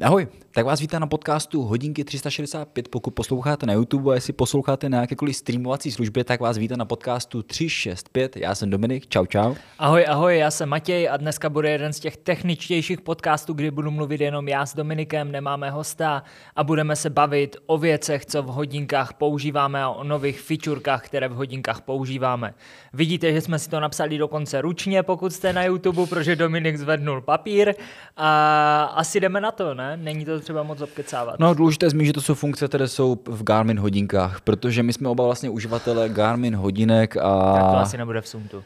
Ahoj, tak vás vítám na podcastu Hodinky 365. Pokud posloucháte na YouTube a jestli posloucháte na jakékoliv streamovací službě, tak vás vítám na podcastu 365. Já jsem Dominik, čau čau. Ahoj, ahoj, já jsem Matěj a dneska bude jeden z těch techničtějších podcastů, kdy budu mluvit jenom já s Dominikem, nemáme hosta a budeme se bavit o věcech, co v hodinkách používáme a o nových featurkách, které v hodinkách používáme. Vidíte, že jsme si to napsali dokonce ručně, pokud jste na YouTube, protože Dominik zvednul papír a asi jdeme na to, ne? Není to třeba moc obkecávat. No důležité zmínit, že to jsou funkce, které jsou v Garmin hodinkách, protože my jsme oba vlastně uživatelé Garmin hodinek a... Tak to asi nebude v Suntu.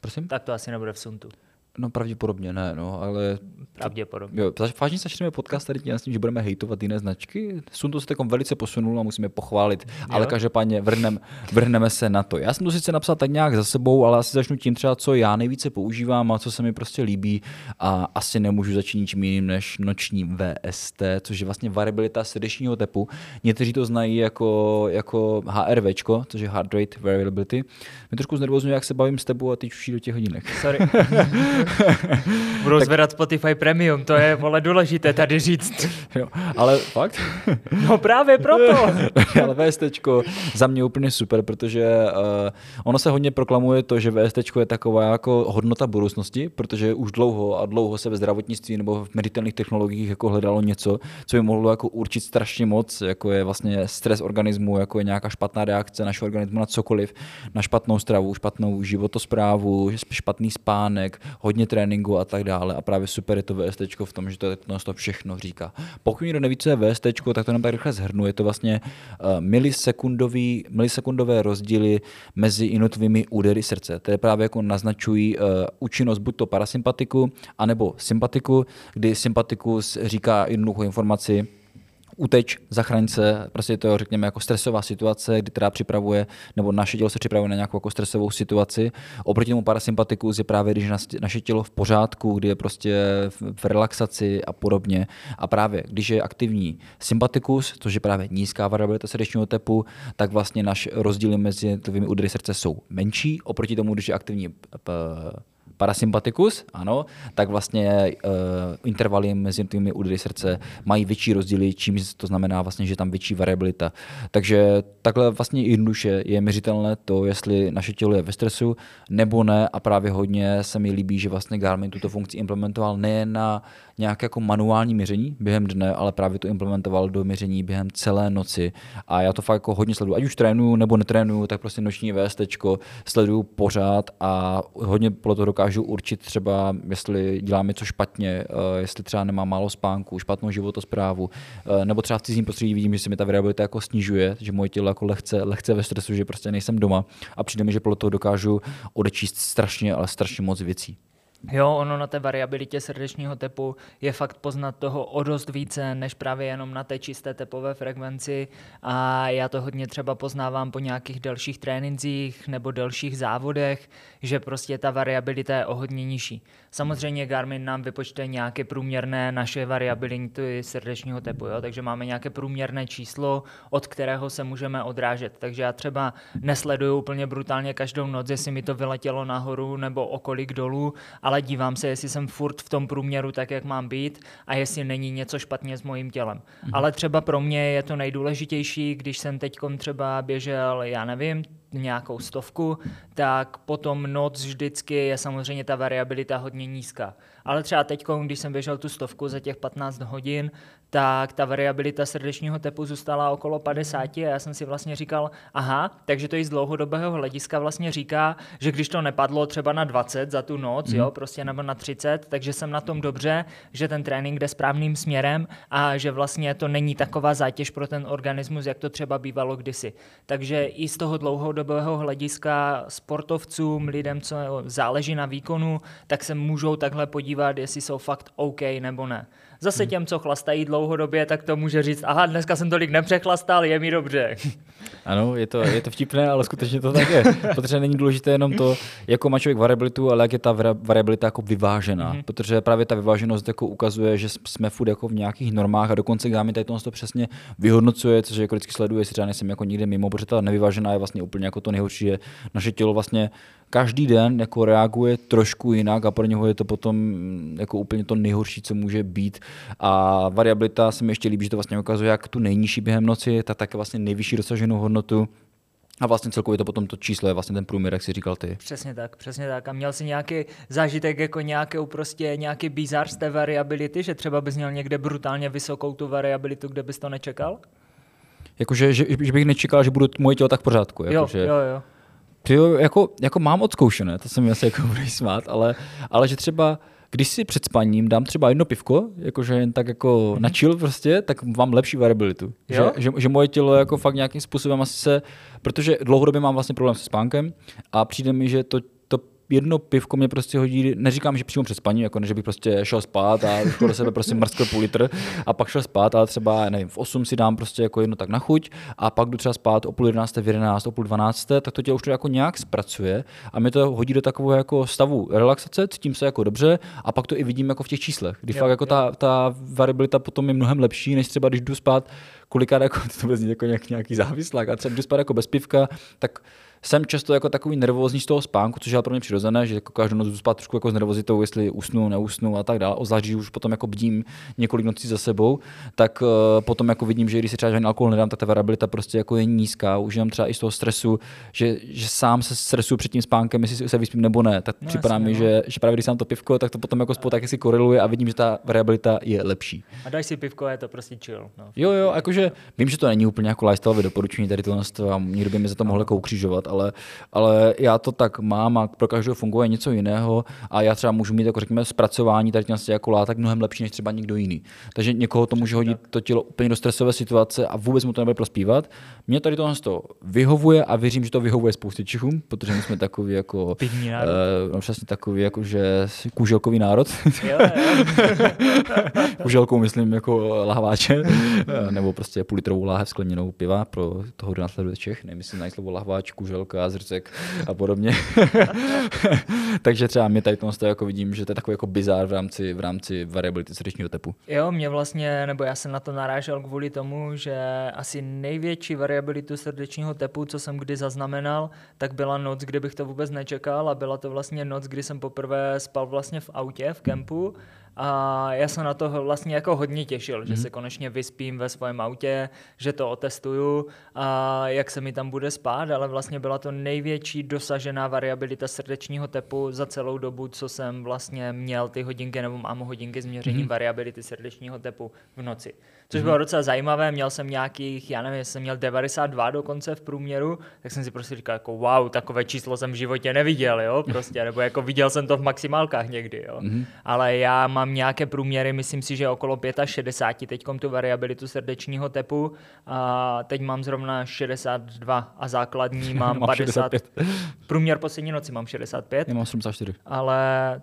Prosím? Tak to asi nebude v Suntu. No pravděpodobně ne, no, ale... Pravděpodobně. Jo, vážně začneme podcast tady tím, že budeme hejtovat jiné značky. Sunto se takom velice posunul a musíme pochválit, jo. ale každopádně vrhnem, vrhneme se na to. Já jsem to sice napsal tak nějak za sebou, ale asi začnu tím třeba, co já nejvíce používám a co se mi prostě líbí a asi nemůžu začít ničím jiným než noční VST, což je vlastně variabilita srdečního tepu. Někteří to znají jako, jako HRV, což je Heart Rate Variability. Mě trošku znervozňuje, jak se bavím s tebou a ty čuší do těch hodinek. Sorry. Budou tak... zvedat Spotify Premium, to je vole důležité tady říct. jo, ale fakt? no právě proto. ale VST za mě úplně super, protože uh, ono se hodně proklamuje to, že VST je taková jako hodnota budoucnosti, protože už dlouho a dlouho se ve zdravotnictví nebo v meditelných technologiích jako hledalo něco, co by mohlo jako určit strašně moc, jako je vlastně stres organismu, jako je nějaká špatná reakce našeho organismu na cokoliv, na špatnou stravu, špatnou životosprávu, špatný spánek, hodně tréninku a tak dále. A právě super je to VST v tom, že to, to všechno říká. Pokud někdo neví, co je VST, tak to nám tak rychle zhrnu. Je to vlastně uh, milisekundový, milisekundové rozdíly mezi jednotlivými údery srdce, které právě jako naznačují uh, účinnost buď to parasympatiku, anebo sympatiku, kdy sympatikus říká jednoduchou informaci, uteč, zachraň se, prostě to řekněme, jako stresová situace, kdy teda připravuje, nebo naše tělo se připravuje na nějakou jako stresovou situaci. Oproti tomu parasympatikus je právě, když naše tělo v pořádku, kdy je prostě v relaxaci a podobně. A právě, když je aktivní sympatikus, což je právě nízká variabilita srdečního tepu, tak vlastně naše rozdíly mezi těmi údery srdce jsou menší, oproti tomu, když je aktivní parasympatikus, ano, tak vlastně uh, intervaly mezi těmi údery srdce mají větší rozdíly, čím to znamená vlastně, že tam větší variabilita. Takže takhle vlastně jednoduše je měřitelné to, jestli naše tělo je ve stresu nebo ne a právě hodně se mi líbí, že vlastně Garmin tuto funkci implementoval nejen na nějaké jako manuální měření během dne, ale právě to implementoval do měření během celé noci. A já to fakt jako hodně sleduju. Ať už trénuju nebo netrénuju, tak prostě noční VST sleduju pořád a hodně podle toho dokážu určit třeba, jestli dělám něco špatně, eh, jestli třeba nemám málo spánku, špatnou životosprávu, eh, nebo třeba v cizím prostředí vidím, že se mi ta variabilita jako snižuje, že moje tělo jako lehce, lehce ve stresu, že prostě nejsem doma a přijde mi, že toho dokážu odečíst strašně, ale strašně moc věcí. Jo, ono na té variabilitě srdečního tepu je fakt poznat toho o dost více, než právě jenom na té čisté tepové frekvenci a já to hodně třeba poznávám po nějakých delších trénincích nebo delších závodech, že prostě ta variabilita je o hodně nižší. Samozřejmě Garmin nám vypočte nějaké průměrné naše variability srdečního tepu, jo? takže máme nějaké průměrné číslo, od kterého se můžeme odrážet. Takže já třeba nesleduju úplně brutálně každou noc, jestli mi to vyletělo nahoru nebo okolik dolů, ale dívám se, jestli jsem furt v tom průměru tak, jak mám být a jestli není něco špatně s mojím tělem. Mhm. Ale třeba pro mě je to nejdůležitější, když jsem teď třeba běžel, já nevím, nějakou stovku, tak potom noc vždycky je samozřejmě ta variabilita hodně nízká. Ale třeba teď, když jsem běžel tu stovku za těch 15 hodin, tak ta variabilita srdečního tepu zůstala okolo 50 a já jsem si vlastně říkal, aha, takže to i z dlouhodobého hlediska vlastně říká, že když to nepadlo třeba na 20 za tu noc, mm. jo, prostě nebo na 30, takže jsem na tom dobře, že ten trénink jde správným směrem a že vlastně to není taková zátěž pro ten organismus, jak to třeba bývalo kdysi. Takže i z toho dlouhodobého hlediska sportovcům, lidem, co záleží na výkonu, tak se můžou takhle podívat, jestli jsou fakt OK nebo ne. Zase hmm. těm, co chlastají dlouhodobě, tak to může říct, aha, dneska jsem tolik nepřechlastal, je mi dobře. Ano, je to, je to vtipné, ale skutečně to tak je. Protože není důležité jenom to, jako má člověk variabilitu, ale jak je ta variabilita jako vyvážená. Mm-hmm. Protože právě ta vyváženost jako ukazuje, že jsme furt jako v nějakých normách a dokonce Gami tady to přesně vyhodnocuje, což jako vždycky sleduje, jestli třeba nejsem jako někde mimo, protože ta nevyvážená je vlastně úplně jako to nejhorší, je naše tělo vlastně každý den jako reaguje trošku jinak a pro něho je to potom jako úplně to nejhorší, co může být. A variabilita se mi ještě líbí, že to vlastně ukazuje jak tu nejnižší během noci, tak také vlastně nejvyšší dosaženou hodnotu. A vlastně celkově to potom to číslo je vlastně ten průměr, jak si říkal ty. Přesně tak, přesně tak. A měl jsi nějaký zážitek jako nějakou prostě nějaký bizar z té variability, že třeba bys měl někde brutálně vysokou tu variabilitu, kde bys to nečekal? Jakože, že, že bych nečekal, že budu moje tělo tak v pořádku. Jako, jo, že, jo, jo. Ty jo, jako, jako mám odzkoušené, to se mi asi jako bude smát, ale, ale že třeba když si před spaním dám třeba jedno pivko, jakože jen tak jako mm-hmm. na chill prostě, tak mám lepší variabilitu. Že, že, že, moje tělo jako fakt nějakým způsobem asi se, protože dlouhodobě mám vlastně problém se spánkem a přijde mi, že to jedno pivko mě prostě hodí, neříkám, že přímo před spaním, jako ne, že bych prostě šel spát a do sebe prostě mrskl půl litr a pak šel spát, ale třeba, nevím, v 8 si dám prostě jako jedno tak na chuť a pak jdu třeba spát o půl 11, v 11, o půl 12, tak to tělo už to jako nějak zpracuje a mě to hodí do takového jako stavu relaxace, cítím se jako dobře a pak to i vidím jako v těch číslech, kdy jo, fakt jako ta, ta variabilita potom je mnohem lepší, než třeba když jdu spát kolikrát jako, to bude jako nějak, nějaký závislák a třeba jdu spát jako bez pivka, tak jsem často jako takový nervózní z toho spánku, což je pro mě přirozené, že jako každou noc spát trošku jako s nervozitou, jestli usnu, neusnu a tak dále. Ozvlášť, už potom jako bdím několik nocí za sebou, tak uh, potom jako vidím, že když si třeba žádný alkohol nedám, tak ta variabilita prostě jako je nízká. Už jenom třeba i z toho stresu, že, že sám se stresu před tím spánkem, jestli se vyspím nebo ne. Tak no, připadá mi, no. že, že právě když jsem to pivko, tak to potom jako spolu taky si koreluje a vidím, že ta variabilita je lepší. A dáš si pivko a je to prostě chill. No. Jo, jo, jakože vím, že to není úplně jako lifestyle doporučení tady tohle a někdo by mi za to mohl jako ukřižovat, ale, ale já to tak mám a pro každého funguje něco jiného a já třeba můžu mít, jako řekněme, zpracování tady jako látek mnohem lepší než třeba někdo jiný. Takže někoho to může hodit to tělo úplně do stresové situace a vůbec mu to nebude prospívat. Mě tady tohle to vyhovuje a věřím, že to vyhovuje spoustě Čechům, protože my jsme takový jako, uh, no, přesně takový jako, že kůželkový národ. Kůželkou myslím jako lahváče, eh, nebo prostě půl litrovou láhev skleněnou piva pro toho, kdo následuje Čech. Nemyslím na slovo lahváč, kůželka, zrcek a podobně. Takže třeba mě tady to jako vidím, že to je takový jako bizár v rámci, v rámci variability srdečního tepu. Jo, mě vlastně, nebo já jsem na to narážel kvůli tomu, že asi největší variabilitu srdečního tepu, co jsem kdy zaznamenal, tak byla noc, kdy bych to vůbec nečekal a byla to vlastně noc, kdy jsem poprvé spal vlastně v autě, v kempu a já jsem na to vlastně jako hodně těšil, mm-hmm. že mhm. se konečně vyspím ve svém autě, že to otestuju a jak se mi tam bude spát, ale vlastně byla to největší dosažená variabilita srdečního tepu za celou dobu, co jsem vlastně měl ty hodinky nebo mám hodinky s měřením mm-hmm. variability srdečního tepu v noci což bylo docela zajímavé. Měl jsem nějakých, já nevím, jsem měl 92 dokonce v průměru, tak jsem si prostě říkal, jako wow, takové číslo jsem v životě neviděl, jo, prostě, nebo jako viděl jsem to v maximálkách někdy, jo. Mm-hmm. Ale já mám nějaké průměry, myslím si, že okolo 65 teď tu variabilitu srdečního tepu a teď mám zrovna 62 a základní mám, mám 50. 65. Průměr poslední noci mám 65. Já mám 84. Ale,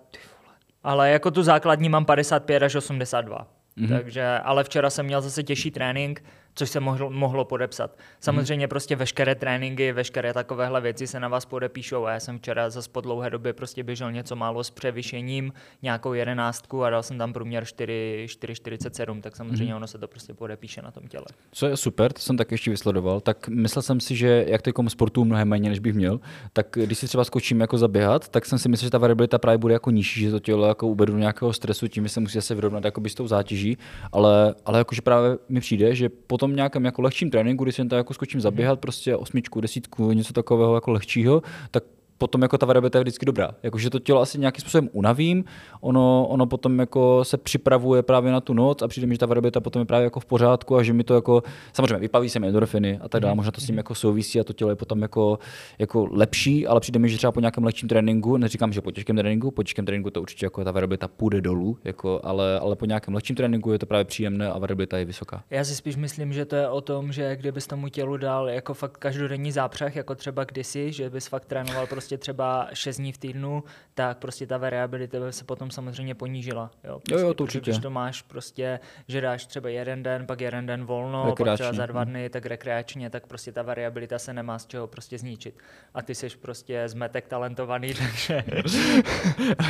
ale jako tu základní mám 55 až 82. Mm-hmm. Takže, ale včera jsem měl zase těžší trénink, což se mohlo, mohlo podepsat. Samozřejmě hmm. prostě veškeré tréninky, veškeré takovéhle věci se na vás podepíšou a já jsem včera zase po dlouhé době prostě běžel něco málo s převyšením, nějakou jedenáctku a dal jsem tam průměr 4,47, tak samozřejmě hmm. ono se to prostě podepíše na tom těle. Co je super, to jsem tak ještě vysledoval, tak myslel jsem si, že jak teďkom sportu mnohem méně, než bych měl, tak když si třeba skočím jako zaběhat, tak jsem si myslel, že ta variabilita právě bude jako nižší, že to tělo jako ubedu do nějakého stresu, tím se musí se vyrovnat jako s tou zátěží, ale, ale jakože právě mi přijde, že potom tom nějakém jako lehčím tréninku, když jsem to jako skočím zaběhat, prostě osmičku, desítku, něco takového jako lehčího, tak potom jako ta variabilita je vždycky dobrá. Jakože to tělo asi nějakým způsobem unavím, ono, ono potom jako se připravuje právě na tu noc a přijde mi, že ta variabilita potom je právě jako v pořádku a že mi to jako, samozřejmě vypaví se mi endorfiny a tak dále, mm. možná to s tím jako souvisí a to tělo je potom jako, jako lepší, ale přijde mi, že třeba po nějakém lehčím tréninku, neříkám, že po těžkém tréninku, po těžkém tréninku to určitě jako ta variabilita půjde dolů, jako, ale, ale po nějakém lehčím tréninku je to právě příjemné a variabilita je vysoká. Já si spíš myslím, že to je o tom, že kdybys tomu tělu dal jako fakt každodenní zápřah, jako třeba kdysi, že bys fakt trénoval prostě prostě třeba 6 dní v týdnu, tak prostě ta variabilita se potom samozřejmě ponížila. Jo, prostě, jo, jo to určitě. Když to máš prostě, že dáš třeba jeden den, pak jeden den volno, pak třeba za dva dny, tak rekreačně, tak prostě ta variabilita se nemá z čeho prostě zničit. A ty jsi prostě zmetek talentovaný, takže...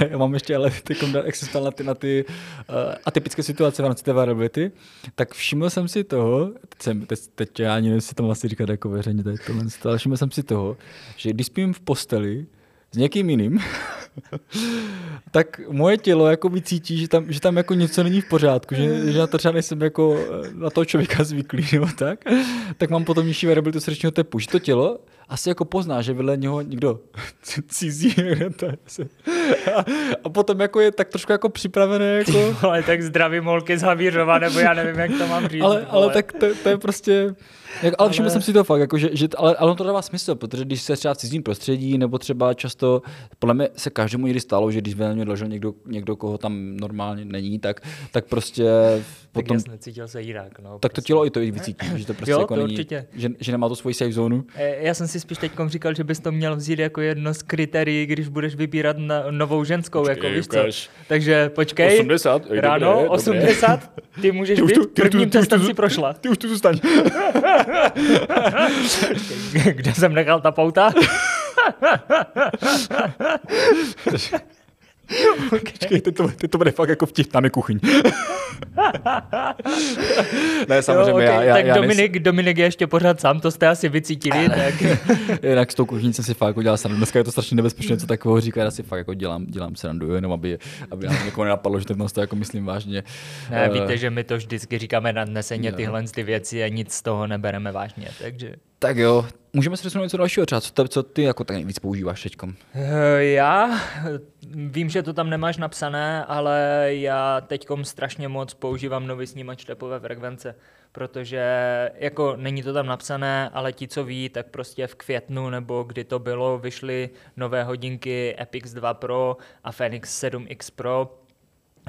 Já mám ještě, ale ty, jak jsi na ty, na ty uh, atypické situace v rámci té variability, tak všiml jsem si toho, teď, jsem, teď, teď já ani nevím, jestli to asi říkat jako veřejně, tady tohle, ale všiml jsem si toho, že když spím v posteli s někým jiným, tak moje tělo jako by cítí, že tam, že tam jako něco není v pořádku, že, že na to třeba nejsem jako eh, na toho člověka zvyklý nebo tak, tak mám potom nižší variabilitu srdečního tepu. Že to tělo asi jako pozná, že vedle něho někdo cizí. A, a potom jako je tak trošku jako připravené jako... Ale tak zdraví molky z Havířova, nebo já nevím, jak to mám říct. Ale, ale tak to, to, je prostě... Jak, ale, ale všiml jsem si to fakt, jako, že, že, ale, ale on to dává smysl, protože když se třeba v cizím prostředí, nebo třeba často, podle mě se každému někdy stalo, že když vedle mě ležel někdo, někdo, koho tam normálně není, tak, tak prostě potom... Tak cítil se jinak. No, tak prostě. to tělo i to i vycítí, že to prostě jo, jako to není, určitě. Že, že, nemá tu svoji safe zónu. E, já jsem si spíš teď říkal, že bys to měl vzít jako jedno z kritérií, když budeš vybírat na novou ženskou, počkej, jako víš co. Takže počkej, 80, ej, ráno, dobré, 80, dobré. ty můžeš ty být, tu, prvním testem si prošla. Ty už tu zůstaň. Kde jsem nechal ta pouta? Počkej, teď to, teď to bude fakt jako vtip, tam je kuchyň. ne, samozřejmě, jo, okay. já, já, Tak já Dominik, nes... Dominik je ještě pořád sám, to jste asi vycítili. tak. Jinak s tou kuchyní jsem si fakt udělal srandu. Dneska je to strašně nebezpečné, co takového říká, já si fakt jako dělám, dělám srandu, jenom aby, aby nám někoho nenapadlo, že to jako myslím vážně. Ne, víte, že my to vždycky říkáme nadneseně tyhle ty věci a nic z toho nebereme vážně, takže... Tak jo, můžeme se přesunout něco dalšího třeba. Co, te, co ty jako tak nejvíc používáš teďkom? Eh, já vím, že to tam nemáš napsané, ale já teďkom strašně moc používám nový snímač tepové frekvence, protože jako není to tam napsané, ale ti, co ví, tak prostě v květnu nebo kdy to bylo, vyšly nové hodinky Epix 2 Pro a Fenix 7X Pro,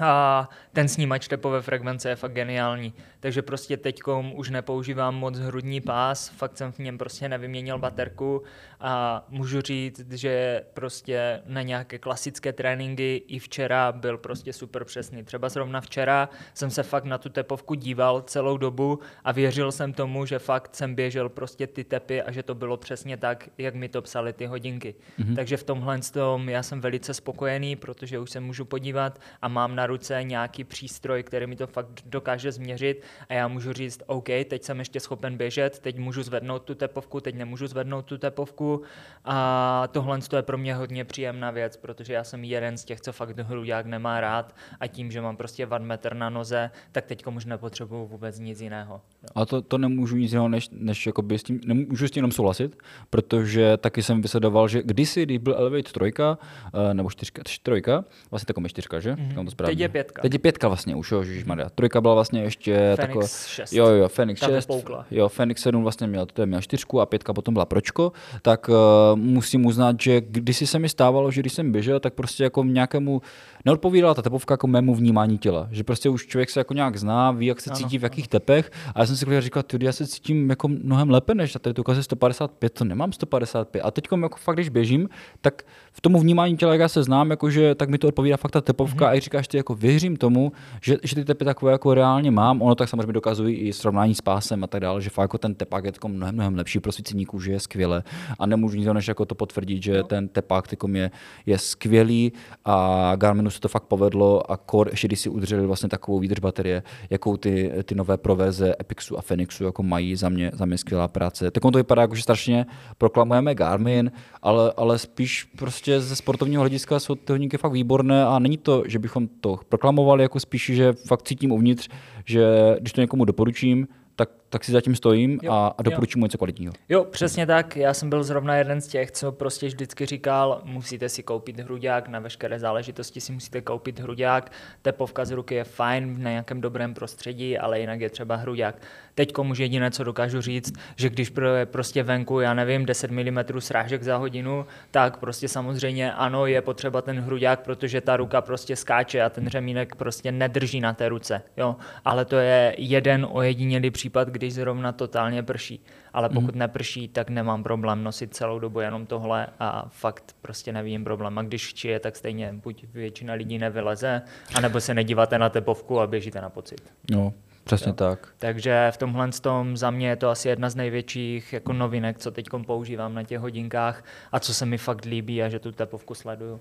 a ten snímač tepové frekvence je fakt geniální. Takže prostě teď už nepoužívám moc hrudní pás, fakt jsem v něm prostě nevyměnil baterku a můžu říct, že prostě na nějaké klasické tréninky i včera byl prostě super přesný. Třeba zrovna včera jsem se fakt na tu tepovku díval celou dobu a věřil jsem tomu, že fakt jsem běžel prostě ty tepy a že to bylo přesně tak, jak mi to psali ty hodinky. Mm-hmm. Takže v tomhle tom já jsem velice spokojený, protože už se můžu podívat a mám na ruce nějaký přístroj, který mi to fakt dokáže změřit a já můžu říct, OK, teď jsem ještě schopen běžet, teď můžu zvednout tu tepovku, teď nemůžu zvednout tu tepovku a tohle je pro mě hodně příjemná věc, protože já jsem jeden z těch, co fakt hruďák nemá rád a tím, že mám prostě metr na noze, tak teď už nepotřebuju vůbec nic jiného. Jo. A to, to nemůžu nic jiného, než, než s tím, nemůžu s tím jenom souhlasit, protože taky jsem vysledoval, že kdysi, když byl Elevate trojka, eh, nebo čtyřka, trojka, vlastně taková čtyřka, že? Mm-hmm. To Teď je pětka. Teď je pětka vlastně už, jo, Maria. Trojka byla vlastně ještě taková, 6. Jo, jo, Fenix 6. Jo, Fenix 7 vlastně měl, to je měl 4 a pětka potom byla pročko, tak uh, musím uznat, že kdysi se mi stávalo, že když jsem běžel, tak prostě jako nějakému neodpovídala ta tepovka jako mému vnímání těla. Že prostě už člověk se jako nějak zná, ví, jak se ano, cítí, v jakých ano. tepech. A já jsem si říkal, ty, já se cítím jako mnohem lépe, než a tady to ukazuje 155, to nemám 155. A teď jako fakt, když běžím, tak v tomu vnímání těla, jak já se znám, jakože, tak mi to odpovídá fakt ta tepovka mm-hmm. a i říkáš ty, jako věřím tomu, že, že ty tepy takové jako reálně mám. Ono tak samozřejmě dokazují i srovnání s pásem a tak dále, že fakt jako ten tepák je jako mnohem, mnohem lepší pro svícení kůže, je skvěle. A nemůžu nic než jako to potvrdit, že no. ten tepák je, je skvělý a Garminu se to fakt povedlo a Core, ještě když si udrželi vlastně takovou výdrž baterie, jakou ty, ty nové proverze Epixu a Phoenixu jako mají, za mě, za mě skvělá práce. Tak on to vypadá jako, že strašně proklamujeme Garmin, ale, ale spíš prostě ze sportovního hlediska jsou ty hodinky fakt výborné a není to, že bychom to proklamovali, jako spíš, že fakt cítím uvnitř, že když to někomu doporučím, tak, tak si zatím stojím jo, a, a doporučuji mu něco kvalitního. Jo, přesně tak. Já jsem byl zrovna jeden z těch, co prostě vždycky říkal, musíte si koupit hruďák, na veškeré záležitosti si musíte koupit hruďák. Tepovka z ruky je fajn v nějakém dobrém prostředí, ale jinak je třeba hruďák. Teď může jediné, co dokážu říct, že když je prostě venku, já nevím, 10 mm srážek za hodinu, tak prostě samozřejmě ano, je potřeba ten hruďák, protože ta ruka prostě skáče a ten řemínek prostě nedrží na té ruce. Jo? Ale to je jeden ojedinělý případ, kdy když zrovna totálně prší. Ale pokud mm. neprší, tak nemám problém nosit celou dobu jenom tohle a fakt prostě nevidím problém. A když čije, tak stejně buď většina lidí nevyleze, anebo se nedíváte na tepovku a běžíte na pocit. No, Přesně jo. tak. Takže v tomhle tom za mě je to asi jedna z největších jako novinek, co teď používám na těch hodinkách a co se mi fakt líbí a že tu tepovku sleduju.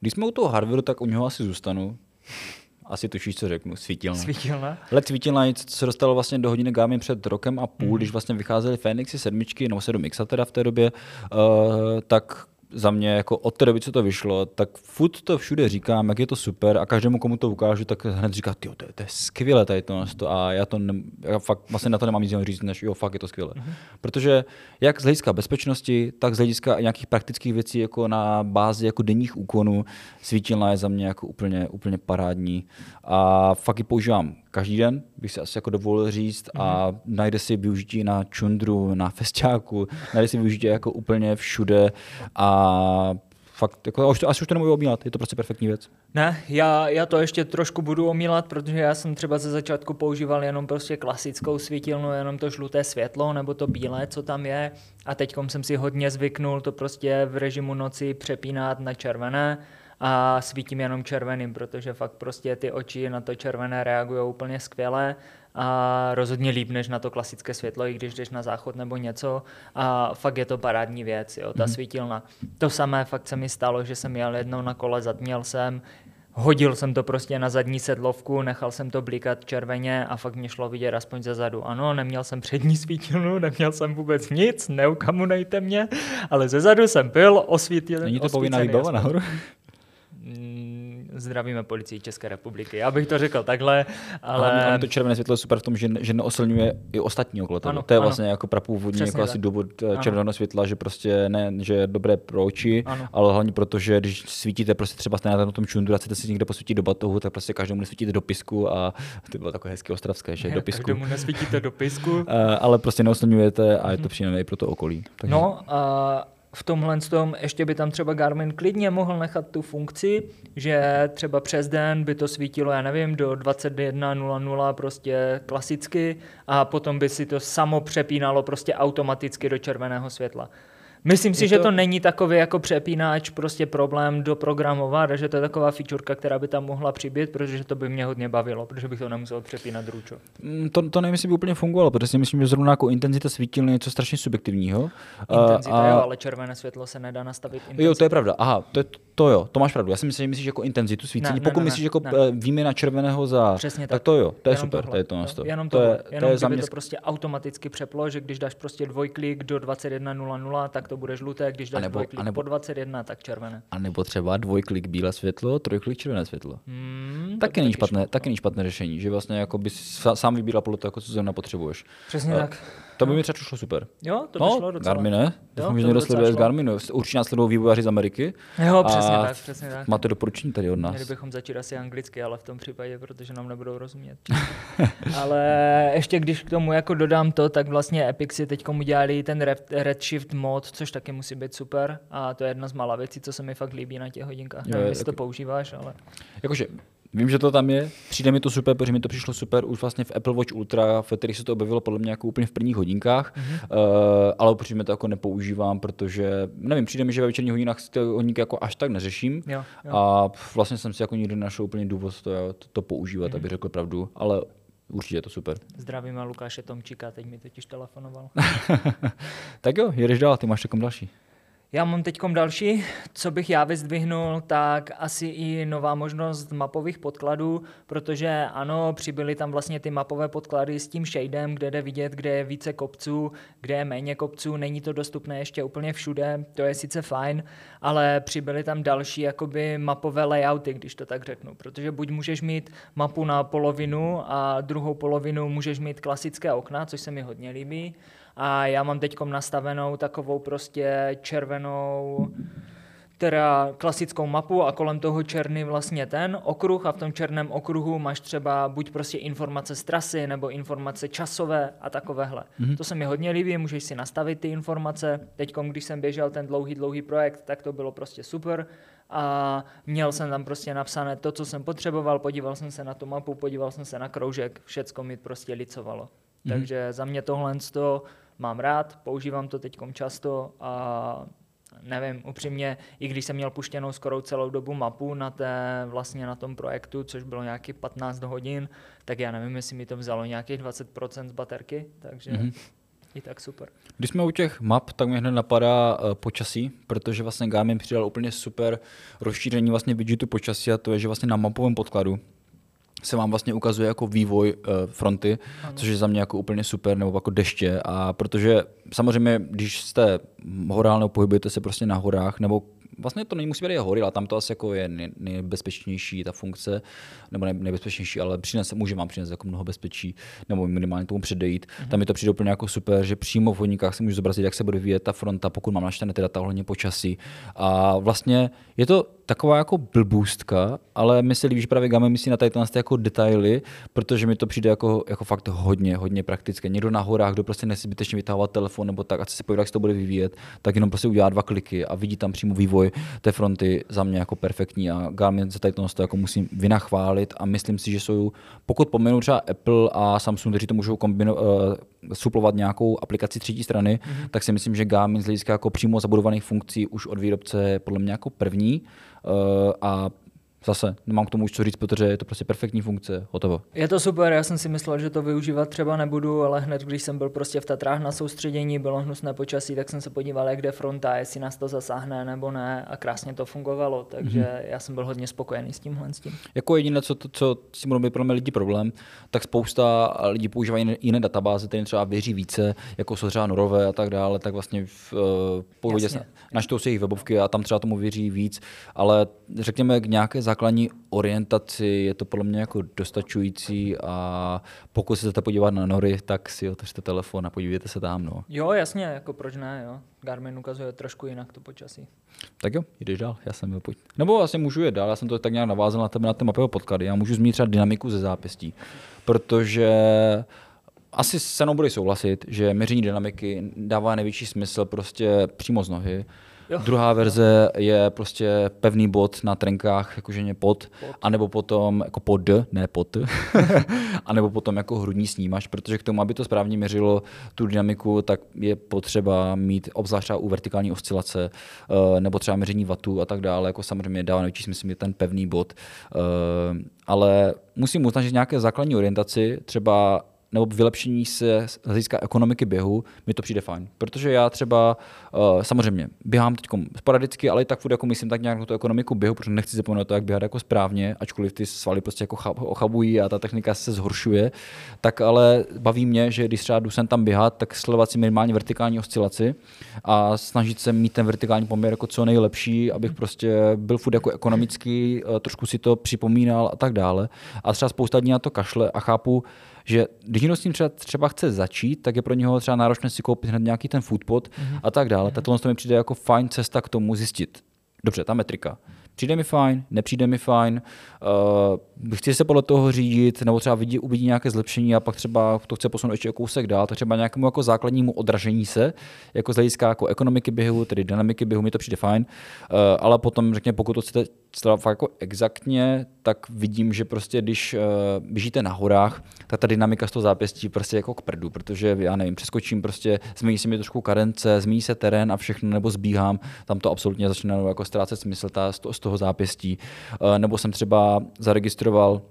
Když jsme u toho hardwareu, tak u něho asi zůstanu. Asi tušíš, co řeknu. Svítilna. Svítilna? Let svítilna co se dostalo vlastně do hodiny Garmin před rokem a půl, mm. když vlastně vycházely Fenixy sedmičky, nebo 7X teda v té době, uh, tak za mě jako od té doby, co to vyšlo, tak furt to všude říkám, jak je to super a každému, komu to ukážu, tak hned říká, ty to, to, je skvělé tady to, a já to ne, já fakt vlastně na to nemám nic jiného říct, než jo, fakt je to skvělé. Mm-hmm. Protože jak z hlediska bezpečnosti, tak z hlediska nějakých praktických věcí jako na bázi jako denních úkonů svítilna je za mě jako úplně, úplně parádní a fakt ji používám každý den, bych si asi jako dovolil říct, mm-hmm. a mhm. najde si využití na čundru, na festiáku, najde si využití jako úplně všude a fakt, jako, až, to, až už to nebudu omílat, je to prostě perfektní věc. Ne, já, já to ještě trošku budu omílat, protože já jsem třeba ze začátku používal jenom prostě klasickou svítilnu, jenom to žluté světlo nebo to bílé, co tam je a teď jsem si hodně zvyknul to prostě v režimu noci přepínat na červené a svítím jenom červeným, protože fakt prostě ty oči na to červené reagují úplně skvěle a rozhodně líp než na to klasické světlo, i když jdeš na záchod nebo něco a fakt je to parádní věc, jo, ta mm. svítilna. To samé fakt se mi stalo, že jsem jel jednou na kole, zatměl jsem, hodil jsem to prostě na zadní sedlovku, nechal jsem to blikat červeně a fakt mě šlo vidět aspoň ze zadu. Ano, neměl jsem přední svítilnu, neměl jsem vůbec nic, neukamunejte mě, ale ze zadu jsem byl, osvítil. Není to povinná výbava nahoru? Zdravíme policii České republiky. Já bych to řekl takhle, ale... ale to červené světlo je super v tom, že, že neoslňuje i ostatní okolo tebe. Ano, to je ano. vlastně jako prapůvodně jako asi důvod eh, červeného světla, že prostě ne, že je dobré pro oči, ano. ale hlavně proto, že když svítíte prostě třeba na tom čundu a chcete si někde posvítit do batohu, tak prostě každému nesvítíte do pisku a to bylo takové hezké ostravské, že do pisku. Každému nesvítíte do pisku. Eh, ale prostě neoslňujete a je to příjemné i pro to okolí. Takže... No a v tomhle tom ještě by tam třeba Garmin klidně mohl nechat tu funkci, že třeba přes den by to svítilo, já nevím, do 21.00 prostě klasicky a potom by si to samo přepínalo prostě automaticky do červeného světla. Myslím si, to... že to není takový jako přepínač, prostě problém doprogramovat, že to je taková featureka, která by tam mohla přibýt, protože to by mě hodně bavilo, protože bych to nemusel přepínat ručo. Mm, to, to nevím, jestli by úplně fungovalo, protože si myslím, že zrovna jako intenzita svítilny je něco strašně subjektivního. Intenzita a... jo, ale červené světlo se nedá nastavit intenzitu. Jo, to je pravda. Aha, to je, to jo, to máš pravdu. Já si myslím, že myslíš jako intenzitu svícení. Ne, Pokud ne, myslíš jako ne. Eh, výměna červeného za. Přesně tak. tak. to jo, to je jenom super. To je to, to, jenom to, je, jenom to je za mě... to prostě automaticky přeplo, že když dáš prostě dvojklik do 21.00, tak to bude žluté, když dáš nebo, dvojklik nebo, po 21, tak červené. A nebo třeba dvojklik bílé světlo, trojklik červené světlo. Hmm, taky, není špatné, taky není špatné řešení, že vlastně jako bys sám vybíral podle toho, jako co zrovna potřebuješ. Přesně uh, tak. To by mi třeba šlo super. Jo, to by no, šlo docela. Garmin ne? Doufám, že někdo sleduje z Garminu. Určitě nás sledují vývojáři z Ameriky. Jo, přesně tak, přesně tak. Máte doporučení tady od nás. Měli bychom začít asi anglicky, ale v tom případě, protože nám nebudou rozumět. ale ještě když k tomu jako dodám to, tak vlastně Epic si teď udělali ten Redshift mod, což taky musí být super. A to je jedna z malá věcí, co se mi fakt líbí na těch hodinkách. Jo, Nevím, jestli to používáš, ale... Jakože Vím, že to tam je, přijde mi to super, protože mi to přišlo super už vlastně v Apple Watch Ultra, v kterých se to objevilo podle mě jako úplně v prvních hodinkách, mm-hmm. uh, ale upřímně to jako nepoužívám, protože nevím, přijde mi, že ve večerních hodinách ty hodinky jako až tak neřeším jo, jo. a vlastně jsem si jako nikdy našel úplně důvod to, to, to používat, mm-hmm. aby řekl pravdu, ale Určitě je to super. Zdravím a Lukáše Tomčíka, teď mi totiž telefonoval. tak jo, jedeš dál, ty máš takom další. Já mám teď další, co bych já vyzdvihnul, tak asi i nová možnost mapových podkladů, protože ano, přibyly tam vlastně ty mapové podklady s tím shadem, kde jde vidět, kde je více kopců, kde je méně kopců, není to dostupné ještě úplně všude, to je sice fajn, ale přibyly tam další jakoby mapové layouty, když to tak řeknu, protože buď můžeš mít mapu na polovinu a druhou polovinu můžeš mít klasické okna, což se mi hodně líbí, a já mám teď nastavenou takovou prostě červenou teda klasickou mapu a kolem toho černý vlastně ten okruh a v tom černém okruhu máš třeba buď prostě informace z trasy nebo informace časové a takovéhle. Mm-hmm. To se mi hodně líbí, můžeš si nastavit ty informace. Teď, když jsem běžel ten dlouhý, dlouhý projekt, tak to bylo prostě super a měl jsem tam prostě napsané to, co jsem potřeboval, podíval jsem se na tu mapu, podíval jsem se na kroužek, všecko mi prostě licovalo. Mm-hmm. Takže za mě tohle to mám rád, používám to teď často a nevím, upřímně, i když jsem měl puštěnou skoro celou dobu mapu na, té, vlastně na tom projektu, což bylo nějakých 15 hodin, tak já nevím, jestli mi to vzalo nějakých 20% z baterky, takže mm-hmm. i tak super. Když jsme u těch map, tak mě hned napadá uh, počasí, protože vlastně Garmin přidal úplně super rozšíření vlastně widgetu počasí a to je, že vlastně na mapovém podkladu se vám vlastně ukazuje jako vývoj uh, fronty, ano. což je za mě jako úplně super, nebo jako deště. A protože samozřejmě, když jste horál nebo pohybujete se prostě na horách, nebo vlastně to nemusí být hory, ale tam to asi jako je nejbezpečnější ta funkce, nebo nejbezpečnější, ale přinese, může vám přinést jako mnoho bezpečí, nebo minimálně tomu předejít. Mm-hmm. Tam mi to přijde úplně jako super, že přímo v hodníkách si můžu zobrazit, jak se bude vyvíjet ta fronta, pokud mám naštěné ty data ohledně počasí. A vlastně je to taková jako blbůstka, ale mi se líbí, že právě Game myslí na tady jako detaily, protože mi to přijde jako, jako fakt hodně, hodně praktické. Někdo na horách, kdo prostě nechce zbytečně vytávat telefon nebo tak, a se podívat, jak se to bude vyvíjet, tak jenom prostě udělá dva kliky a vidí tam přímo vývoj té fronty za mě jako perfektní a Garmin se tady to jako musím vynachválit a myslím si, že jsou, pokud pomenu třeba Apple a Samsung, kteří to můžou kombino, uh, suplovat nějakou aplikaci třetí strany, mm-hmm. tak si myslím, že Garmin z hlediska jako přímo zabudovaných funkcí už od výrobce je podle mě jako první. Uh, a zase nemám k tomu už co říct, protože je to prostě perfektní funkce, hotovo. Je to super, já jsem si myslel, že to využívat třeba nebudu, ale hned když jsem byl prostě v Tatrách na soustředění, bylo hnusné počasí, tak jsem se podíval, jak jde fronta, jestli nás to zasáhne nebo ne a krásně to fungovalo, takže mm-hmm. já jsem byl hodně spokojený s tímhle. S tím. Jako jediné, co, to, co si budou být pro mě lidi problém, tak spousta lidí používají jiné, jiné databáze, které třeba věří více, jako jsou třeba norové a tak dále, tak vlastně v uh, pohodě naštou si jejich webovky a tam třeba tomu věří víc, ale řekněme k nějaké základní orientaci je to podle mě jako dostačující a pokud se chcete podívat na nory, tak si otevřete telefon a podívejte se tam. No. Jo, jasně, jako proč ne, jo. Garmin ukazuje trošku jinak to počasí. Tak jo, jdeš dál, já jsem pojď. Nebo vlastně můžu jít dál, já jsem to tak nějak navázal na tebe na té mapové podklady. Já můžu zmínit třeba dynamiku ze zápěstí, protože asi se mnou bude souhlasit, že měření dynamiky dává největší smysl prostě přímo z nohy, Jo. Druhá verze je prostě pevný bod na trenkách, jakože pod, pod, anebo potom jako pod, ne pod, anebo potom jako hrudní snímač, protože k tomu, aby to správně měřilo tu dynamiku, tak je potřeba mít obzvlášť u vertikální oscilace, eh, nebo třeba měření vatů a tak dále, jako samozřejmě dává největší smysl mít ten pevný bod, eh, ale musím uznat, že nějaké základní orientaci, třeba nebo vylepšení se z hlediska ekonomiky běhu, mi to přijde fajn. Protože já třeba, uh, samozřejmě, běhám teď sporadicky, ale i tak furt jako myslím tak nějak na tu ekonomiku běhu, protože nechci zapomenout to, jak běhat jako správně, ačkoliv ty svaly prostě jako ochabují a ta technika se zhoršuje, tak ale baví mě, že když třeba jdu sem tam běhat, tak sledovat si minimálně vertikální oscilaci a snažit se mít ten vertikální poměr jako co nejlepší, abych prostě byl furt jako ekonomický, uh, trošku si to připomínal a tak dále. A třeba spousta dní na to kašle a chápu, že když někdo s tím třeba, třeba chce začít, tak je pro něho třeba náročné si koupit hned nějaký ten foodpot mm-hmm. a tak dále. Mm-hmm. Tohle to mi přijde jako fajn cesta k tomu zjistit. Dobře, ta metrika. Přijde mi fajn, nepřijde mi fajn, uh, chci se podle toho řídit, nebo třeba vidí, uvidí nějaké zlepšení a pak třeba to chce posunout ještě o kousek dál, tak třeba nějakému jako základnímu odražení se, jako z hlediska jako ekonomiky běhu, tedy dynamiky běhu, mi to přijde fajn, uh, ale potom řekněme, pokud to chcete fakt jako exaktně, tak vidím, že prostě když uh, běžíte na horách, tak ta dynamika z toho zápěstí prostě jako k prdu, protože já nevím, přeskočím prostě, změní se mi trošku karence, změní se terén a všechno, nebo zbíhám, tam to absolutně začne jako ztrácet smysl ta, z toho zápěstí. Uh, nebo jsem třeba zaregistroval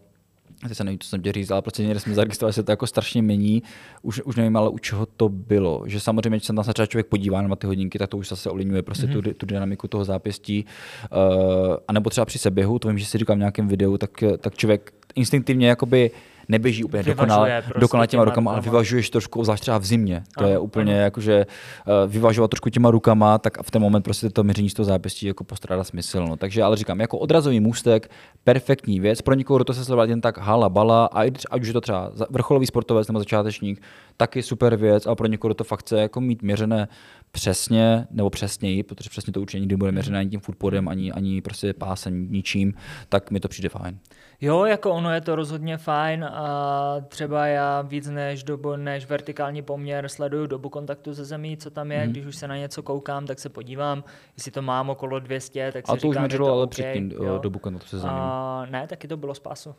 teď se nevím, co jsem tě říct, ale prostě někde jsme zaregistrovali, že se to jako strašně mění. Už, už nevím, ale u čeho to bylo. Že samozřejmě, když se tam třeba člověk podívá na ty hodinky, tak to už zase ovlivňuje prostě mm-hmm. tu, tu, dynamiku toho zápěstí. Uh, a nebo třeba při seběhu, to vím, že si říkám v nějakém videu, tak, tak člověk instinktivně jakoby neběží úplně dokonale, prostě dokonale těma, těma rukama, ale vyvažuješ trošku, zvlášť třeba v zimě. To ano, je úplně ano. jako, že uh, vyvažovat trošku těma rukama, tak v ten moment prostě to měření z toho zápěstí jako postrádá smysl. No. Takže ale říkám, jako odrazový můstek, perfektní věc. Pro někoho, kdo to se sledovat jen tak hala, bala, a ať už je to třeba vrcholový sportovec nebo začátečník, taky super věc, a pro někoho, kdo to fakt chce jako mít měřené přesně, nebo přesněji, protože přesně to určitě nikdy bude měřené ani tím footpodem, ani, ani prostě pásem, ničím, tak mi to přijde fajn. Jo, jako ono je to rozhodně fajn a třeba já víc než, dobu, než vertikální poměr sleduju dobu kontaktu ze zemí, co tam je, hmm. když už se na něco koukám, tak se podívám, jestli to mám okolo 200, tak si A to říkám, už měřilo ale okay, předtím jo. dobu kontaktu se zemí. A, ne, taky to bylo z pásu.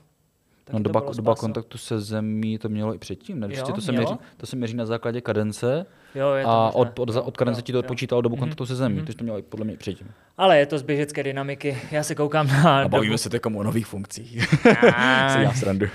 Taky No, to doba, doba kontaktu se zemí to mělo i předtím, ne? Jo, to, se mělo? měří, to se měří na základě kadence Jo, je to a od, od, od kadence ti to odpočítalo dobu Mhm, kontaktu se zemí, mhm. takže to mělo i podle mě i předtím. Ale je to z běžecké dynamiky. Já se koukám na... A bavíme dobu- se teď o nových funkcích. Ne. si já srandu.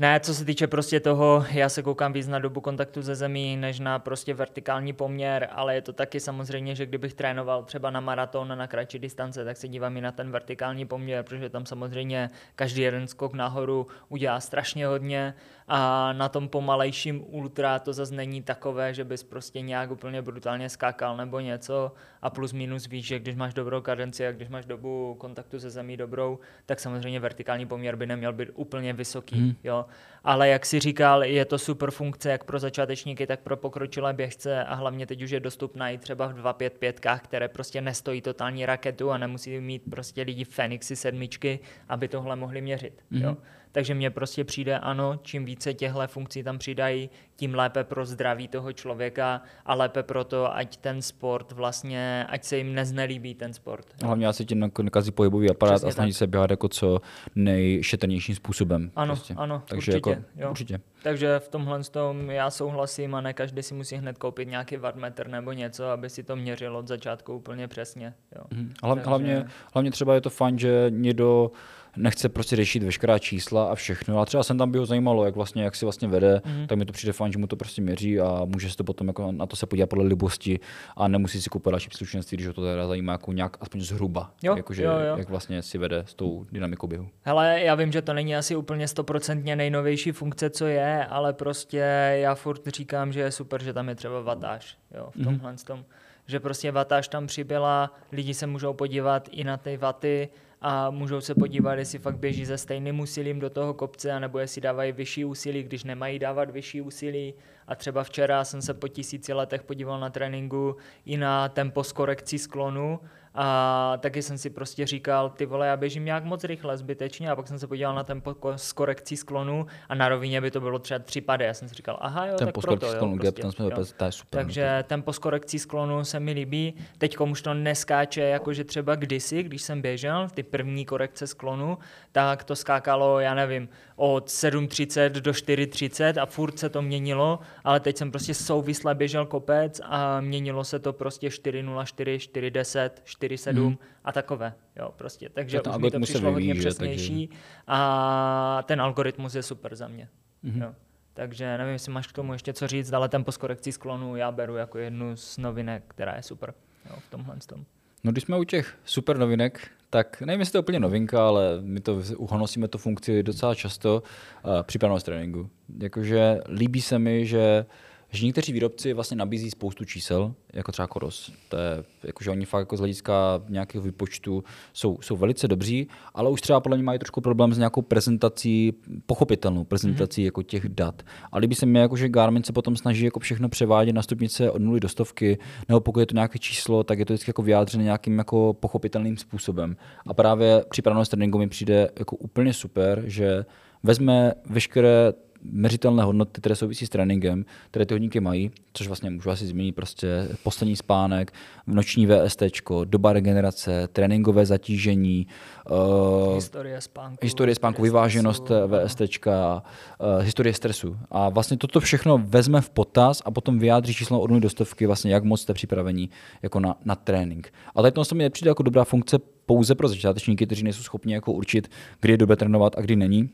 Ne, co se týče prostě toho, já se koukám víc na dobu kontaktu ze zemí, než na prostě vertikální poměr, ale je to taky samozřejmě, že kdybych trénoval třeba na maraton, na kratší distance, tak se dívám i na ten vertikální poměr, protože tam samozřejmě každý jeden skok nahoru udělá strašně hodně a na tom pomalejším ultra to zase není takové, že bys prostě nějak úplně brutálně skákal nebo něco a plus minus víš, že když máš dobrou kadenci a když máš dobu kontaktu se zemí dobrou, tak samozřejmě vertikální poměr by neměl být úplně vysoký, Mhm. jo. Ale jak si říkal, je to super funkce jak pro začátečníky, tak pro pokročilé běžce a hlavně teď už je dostupná i třeba v 255, které prostě nestojí totální raketu a nemusí mít prostě lidi Fenixy sedmičky, aby tohle mohli měřit, Mhm. jo. Takže mně prostě přijde, ano, čím více těchto funkcí tam přidají, tím lépe pro zdraví toho člověka a lépe pro to, ať ten sport vlastně, ať se jim neznelíbí ten sport. jo. Hlavně asi ti nak- nakazí pohybový aparát Přesně a snaží tak. se běhat jako co nejšetrnějším způsobem. Ano, prostě. ano, Takže určitě, jako, jo. určitě. Takže v tomhle tom já souhlasím a ne každý si musí hned koupit nějaký wattmetr nebo něco, aby si to měřil od začátku úplně přesně. Jo. Mhm. Hlav, Takže- hlavně, hlavně třeba je to fajn, že někdo nechce prostě řešit veškerá čísla a všechno. A třeba jsem tam by ho zajímalo, jak vlastně, jak si vlastně vede, Mhm. tak mi to přijde fajn, že mu to prostě měří a může se to potom jako na to se podívat podle libosti a nemusí si kupovat další příslušenství, když ho to teda zajímá jako nějak aspoň zhruba. Jo, Jakože, jo, jo. jak vlastně si vede s tou dynamikou běhu. Hele, já vím, že to není asi úplně stoprocentně nejnovější funkce, co je, ale prostě já furt říkám, že je super, že tam je třeba vatáž, jo, v tomhle tom. Že prostě vatáž tam přibyla, lidi se můžou podívat i na ty vaty a můžou se podívat, jestli fakt běží se stejným úsilím do toho kopce, anebo jestli dávají vyšší úsilí, když nemají dávat vyšší úsilí. A třeba včera jsem se po tisíci letech podíval na tréninku i na tempo s korekcí sklonu a taky jsem si prostě říkal, ty vole, já běžím nějak moc rychle, zbytečně a pak jsem se podíval na tempo s korekcí sklonu a na rovině by to bylo třeba tři pady. Já jsem si říkal, aha jo, Ten tak proto, jo, sklonu gap, prostě, ten jsme jo. opět, to je super. Takže tempo s korekcí sklonu se mi líbí. Teď už to neskáče, jakože třeba kdysi, když jsem běžel, ty první korekce sklonu, tak to skákalo, já nevím, od 7.30 do 4.30 a furt se to měnilo, ale teď jsem prostě souvisle běžel kopec a měnilo se to prostě 4.04, 4.10, 4.7 Mhm. a takové. Jo, prostě. Takže Tak ten už mi to přišlo hodně vyvíjí, že? přesnější a ten algoritmus je super za mě. Mhm. Jo. Takže nevím, jestli máš k tomu ještě co říct, ale tempo s korekcí sklonu já beru jako jednu z novinek, která je super jo, v tomhle tom. No když jsme u těch super novinek, tak nevím, jestli to je úplně novinka, ale my to uhonosíme tu funkci docela často, uh, přípravnost tréninku. Jakože líbí se mi, že že někteří výrobci vlastně nabízí spoustu čísel, jako třeba Koros. To je, jakože oni fakt jako z hlediska nějakého výpočtu jsou, jsou velice dobří, ale už třeba podle mě mají trošku problém s nějakou prezentací, pochopitelnou prezentací mm-hmm. jako těch dat. A líbí se mi, jako, že Garmin se potom snaží jako všechno převádět na stupnice od nuly do stovky, nebo pokud je to nějaké číslo, tak je to vždycky jako vyjádřené nějakým jako pochopitelným způsobem. A právě přípravnost tréninku mi přijde jako úplně super, že vezme veškeré měřitelné hodnoty, které souvisí s tréninkem, které ty hodníky mají, což vlastně můžu asi zmínit prostě poslední spánek, noční VST, doba regenerace, tréninkové zatížení, uh, Historie spánku. historie spánku, vyváženost stresu, no. VST, uh, historie stresu. A vlastně toto všechno vezme v potaz a potom vyjádří číslo od do stovky, vlastně jak moc jste připravení jako na, na trénink. A tady to mi nepřijde jako dobrá funkce pouze pro začátečníky, kteří nejsou schopni jako určit, kdy je dobře trénovat a kdy není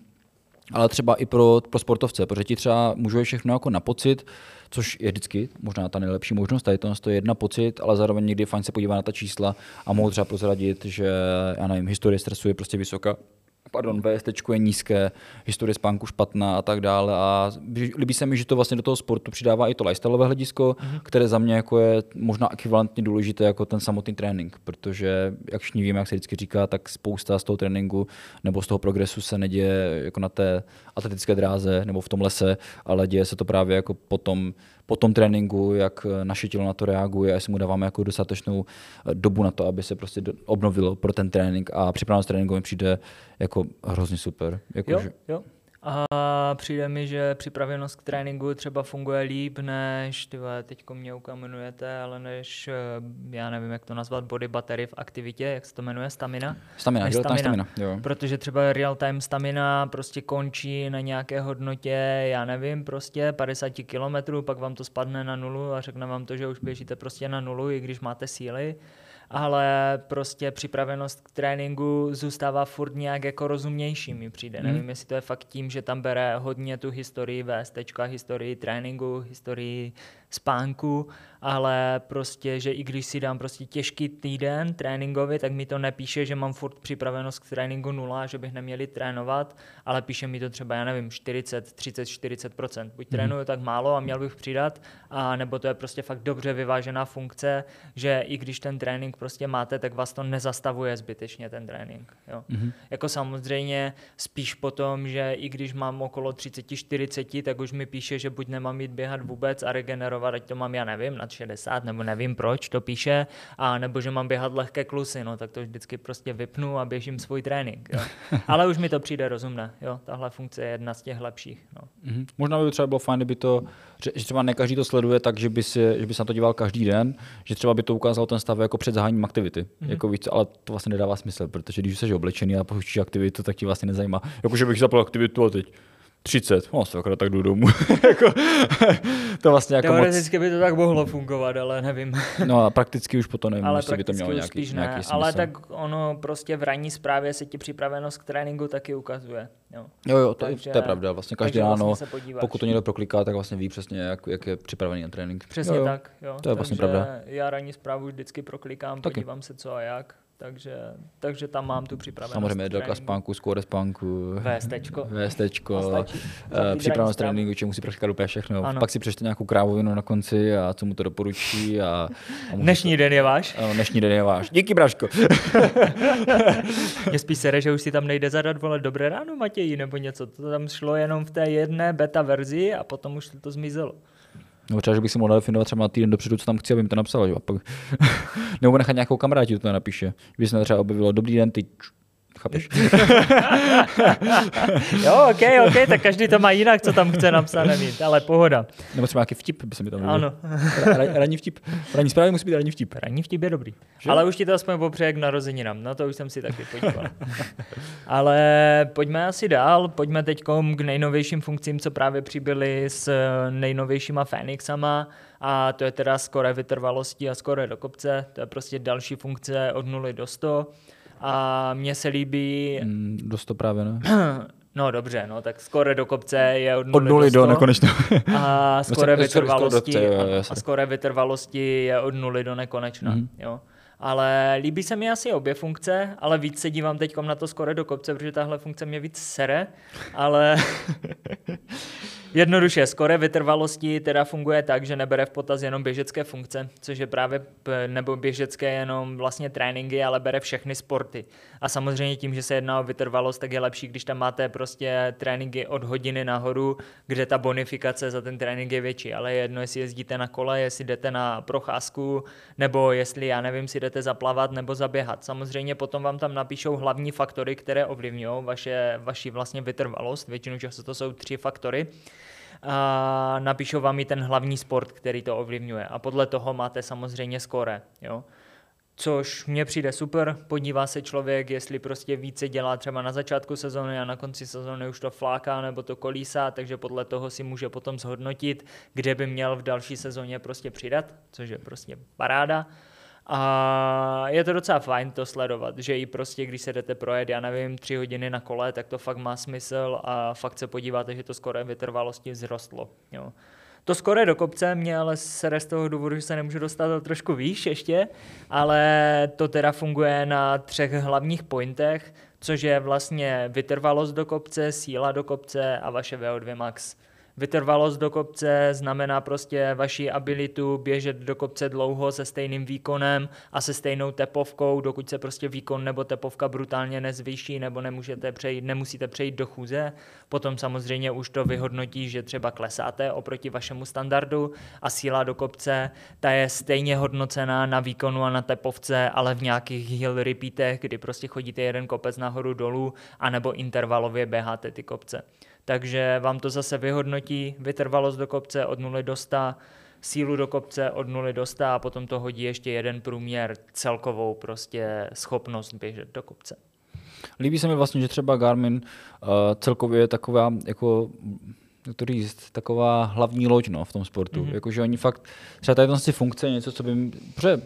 ale třeba i pro, pro sportovce, protože ti třeba můžou všechno jako na pocit, což je vždycky možná ta nejlepší možnost, tady to je jedna pocit, ale zároveň někdy fajn se podívat na ta čísla a mohou třeba prozradit, že já nevím, historie stresu je prostě vysoká, pardon, VST je nízké, historie spánku špatná a tak dále. A líbí se mi, že to vlastně do toho sportu přidává i to lifestyleové hledisko, mm-hmm. které za mě jako je možná ekvivalentně důležité jako ten samotný trénink, protože jak všichni víme, jak se vždycky říká, tak spousta z toho tréninku nebo z toho progresu se neděje jako na té atletické dráze nebo v tom lese, ale děje se to právě jako potom po tom tréninku, jak naše tělo na to reaguje a jestli mu dáváme jako dostatečnou dobu na to, aby se prostě obnovilo pro ten trénink a připravenost tréninku mi přijde jako hrozně super. Jako, jo, že... jo. A přijde mi, že připravenost k tréninku třeba funguje líp, než, ty teď mě ukamenujete, ale než, eh, já nevím, jak to nazvat, body battery v aktivitě, jak se to jmenuje, stamina? Stamina, real stamina. stamina jo. Protože třeba real time stamina prostě končí na nějaké hodnotě, já nevím, prostě 50 kilometrů, pak vám to spadne na nulu a řekne vám to, že už běžíte prostě na nulu, i když máte síly ale prostě připravenost k tréninku zůstává furt nějak jako rozumnější mi přijde. Hmm. Nevím, jestli to je fakt tím, že tam bere hodně tu historii VST, historii tréninku, historii spánku, ale prostě, že i když si dám prostě těžký týden tréninkový, tak mi to nepíše, že mám furt připravenost k tréninku nula, že bych neměli trénovat, ale píše mi to třeba, já nevím, 40, 30, 40 Buď mm. trénuju tak málo a měl bych přidat, a nebo to je prostě fakt dobře vyvážená funkce, že i když ten trénink prostě máte, tak vás to nezastavuje zbytečně ten trénink. Jo. Mm. Jako samozřejmě spíš potom, že i když mám okolo 30, 40, tak už mi píše, že buď nemám jít běhat vůbec a regenerovat trénovat, ať to mám, já nevím, nad 60, nebo nevím proč to píše, a nebo že mám běhat lehké klusy, no tak to vždycky prostě vypnu a běžím svůj trénink. Jo. Ale už mi to přijde rozumné, jo, tahle funkce je jedna z těch lepších. No. Mm-hmm. Možná by třeba bylo fajn, kdyby to, že, že třeba ne každý to sleduje tak, že by, si, že by se na to díval každý den, že třeba by to ukázalo ten stav jako před zahájením aktivity. Mm-hmm. Jako víc, ale to vlastně nedává smysl, protože když jsi oblečený a pouštíš aktivitu, tak ti vlastně nezajímá. Jakože bych zapal aktivitu a teď 30, no sakra, tak jdu domů. jako, to vlastně jako Teoreticky moc... by to tak mohlo fungovat, ale nevím. no a prakticky už potom nevím, ale jestli by to mělo nějaký, spíš ne. nějaký smysl. Ale tak ono prostě v ranní zprávě se ti připravenost k tréninku taky ukazuje. Jo, jo, jo to, takže, to je pravda. Vlastně každý ráno, vlastně pokud to někdo prokliká, tak vlastně ví přesně, jak, jak je připravený na trénink. Přesně jo, jo. tak. Jo. To je vlastně pravda. Já ranní zprávu vždycky proklikám, taky. podívám se co a jak takže, takže tam mám tu připravenost. Samozřejmě délka spánku, skóre spánku, VSTčko, VSTčko uh, připravenost tréninku, čemu si prachat úplně všechno. Ano. Pak si přečte nějakou krávovinu na konci a co mu to doporučí. A, a dnešní den je váš? Ano, dnešní den je váš. Díky, Braško. Mě spíš sere, že už si tam nejde zadat vole dobré ráno, Matěji, nebo něco. To tam šlo jenom v té jedné beta verzi a potom už to zmizelo. Nebo třeba, že bych si mohl definovat třeba týden dopředu, co tam chci, aby mi to napsal. Že? Pak... Nebo nechat nějakou kamaráti, to napíše. Kdyby se třeba objevilo, dobrý den, ty Chápeš? jo, ok, ok, tak každý to má jinak, co tam chce napsat, nevím, ale pohoda. Nebo třeba nějaký vtip by se mi tam líbil. Ano. ranní vtip. Ranní zprávy musí být ranní vtip. Ranní vtip je dobrý. Že? Ale už ti to aspoň popřeje k narozeninám, no to už jsem si taky podíval. ale pojďme asi dál, pojďme teď k nejnovějším funkcím, co právě přibyly s nejnovějšíma Phoenixama a to je teda skore vytrvalosti a skore do kopce, to je prostě další funkce od 0 do 100 a mně se líbí... Mm, dost to právě, ne? No dobře, no tak skore do kopce je od 0 od nuly do, do nekonečna. A skore vytrvalosti, a skore vytrvalosti je od nuly do nekonečna. Mm-hmm. Jo. Ale líbí se mi asi obě funkce, ale víc se dívám teď na to skore do kopce, protože tahle funkce mě víc sere, ale Jednoduše, skore vytrvalosti teda funguje tak, že nebere v potaz jenom běžecké funkce, což je právě, nebo běžecké jenom vlastně tréninky, ale bere všechny sporty. A samozřejmě tím, že se jedná o vytrvalost, tak je lepší, když tam máte prostě tréninky od hodiny nahoru, kde ta bonifikace za ten trénink je větší. Ale je jedno, jestli jezdíte na kole, jestli jdete na procházku, nebo jestli, já nevím, si jdete zaplavat nebo zaběhat. Samozřejmě potom vám tam napíšou hlavní faktory, které ovlivňují vaše, vaši vlastně vytrvalost. Většinou často to jsou tři faktory a napíšou vám i ten hlavní sport, který to ovlivňuje. A podle toho máte samozřejmě skóre. Jo? Což mně přijde super, podívá se člověk, jestli prostě více dělá třeba na začátku sezóny a na konci sezóny už to fláká nebo to kolísá, takže podle toho si může potom zhodnotit, kde by měl v další sezóně prostě přidat, což je prostě paráda. A je to docela fajn to sledovat, že i prostě, když se jdete projet, já nevím, tři hodiny na kole, tak to fakt má smysl a fakt se podíváte, že to skoro vytrvalosti vzrostlo. Jo. To skoro do kopce mě ale sere z toho důvodu, že se nemůžu dostat trošku výš ještě, ale to teda funguje na třech hlavních pointech, což je vlastně vytrvalost do kopce, síla do kopce a vaše VO2 max. Vytrvalost do kopce znamená prostě vaši abilitu běžet do kopce dlouho se stejným výkonem a se stejnou tepovkou, dokud se prostě výkon nebo tepovka brutálně nezvýší nebo nemůžete přejít, nemusíte přejít do chůze. Potom samozřejmě už to vyhodnotí, že třeba klesáte oproti vašemu standardu a síla do kopce, ta je stejně hodnocená na výkonu a na tepovce, ale v nějakých hill repeatech, kdy prostě chodíte jeden kopec nahoru dolů, anebo intervalově běháte ty kopce. Takže vám to zase vyhodnotí vytrvalost do kopce od 0 do 100, sílu do kopce od 0 do 100 a potom to hodí ještě jeden průměr celkovou prostě schopnost běžet do kopce. Líbí se mi vlastně, že třeba Garmin uh, celkově je taková jako to říct, taková hlavní loď no, v tom sportu. Mm-hmm. Jakože oni fakt, třeba tady si funkce něco, co by, protože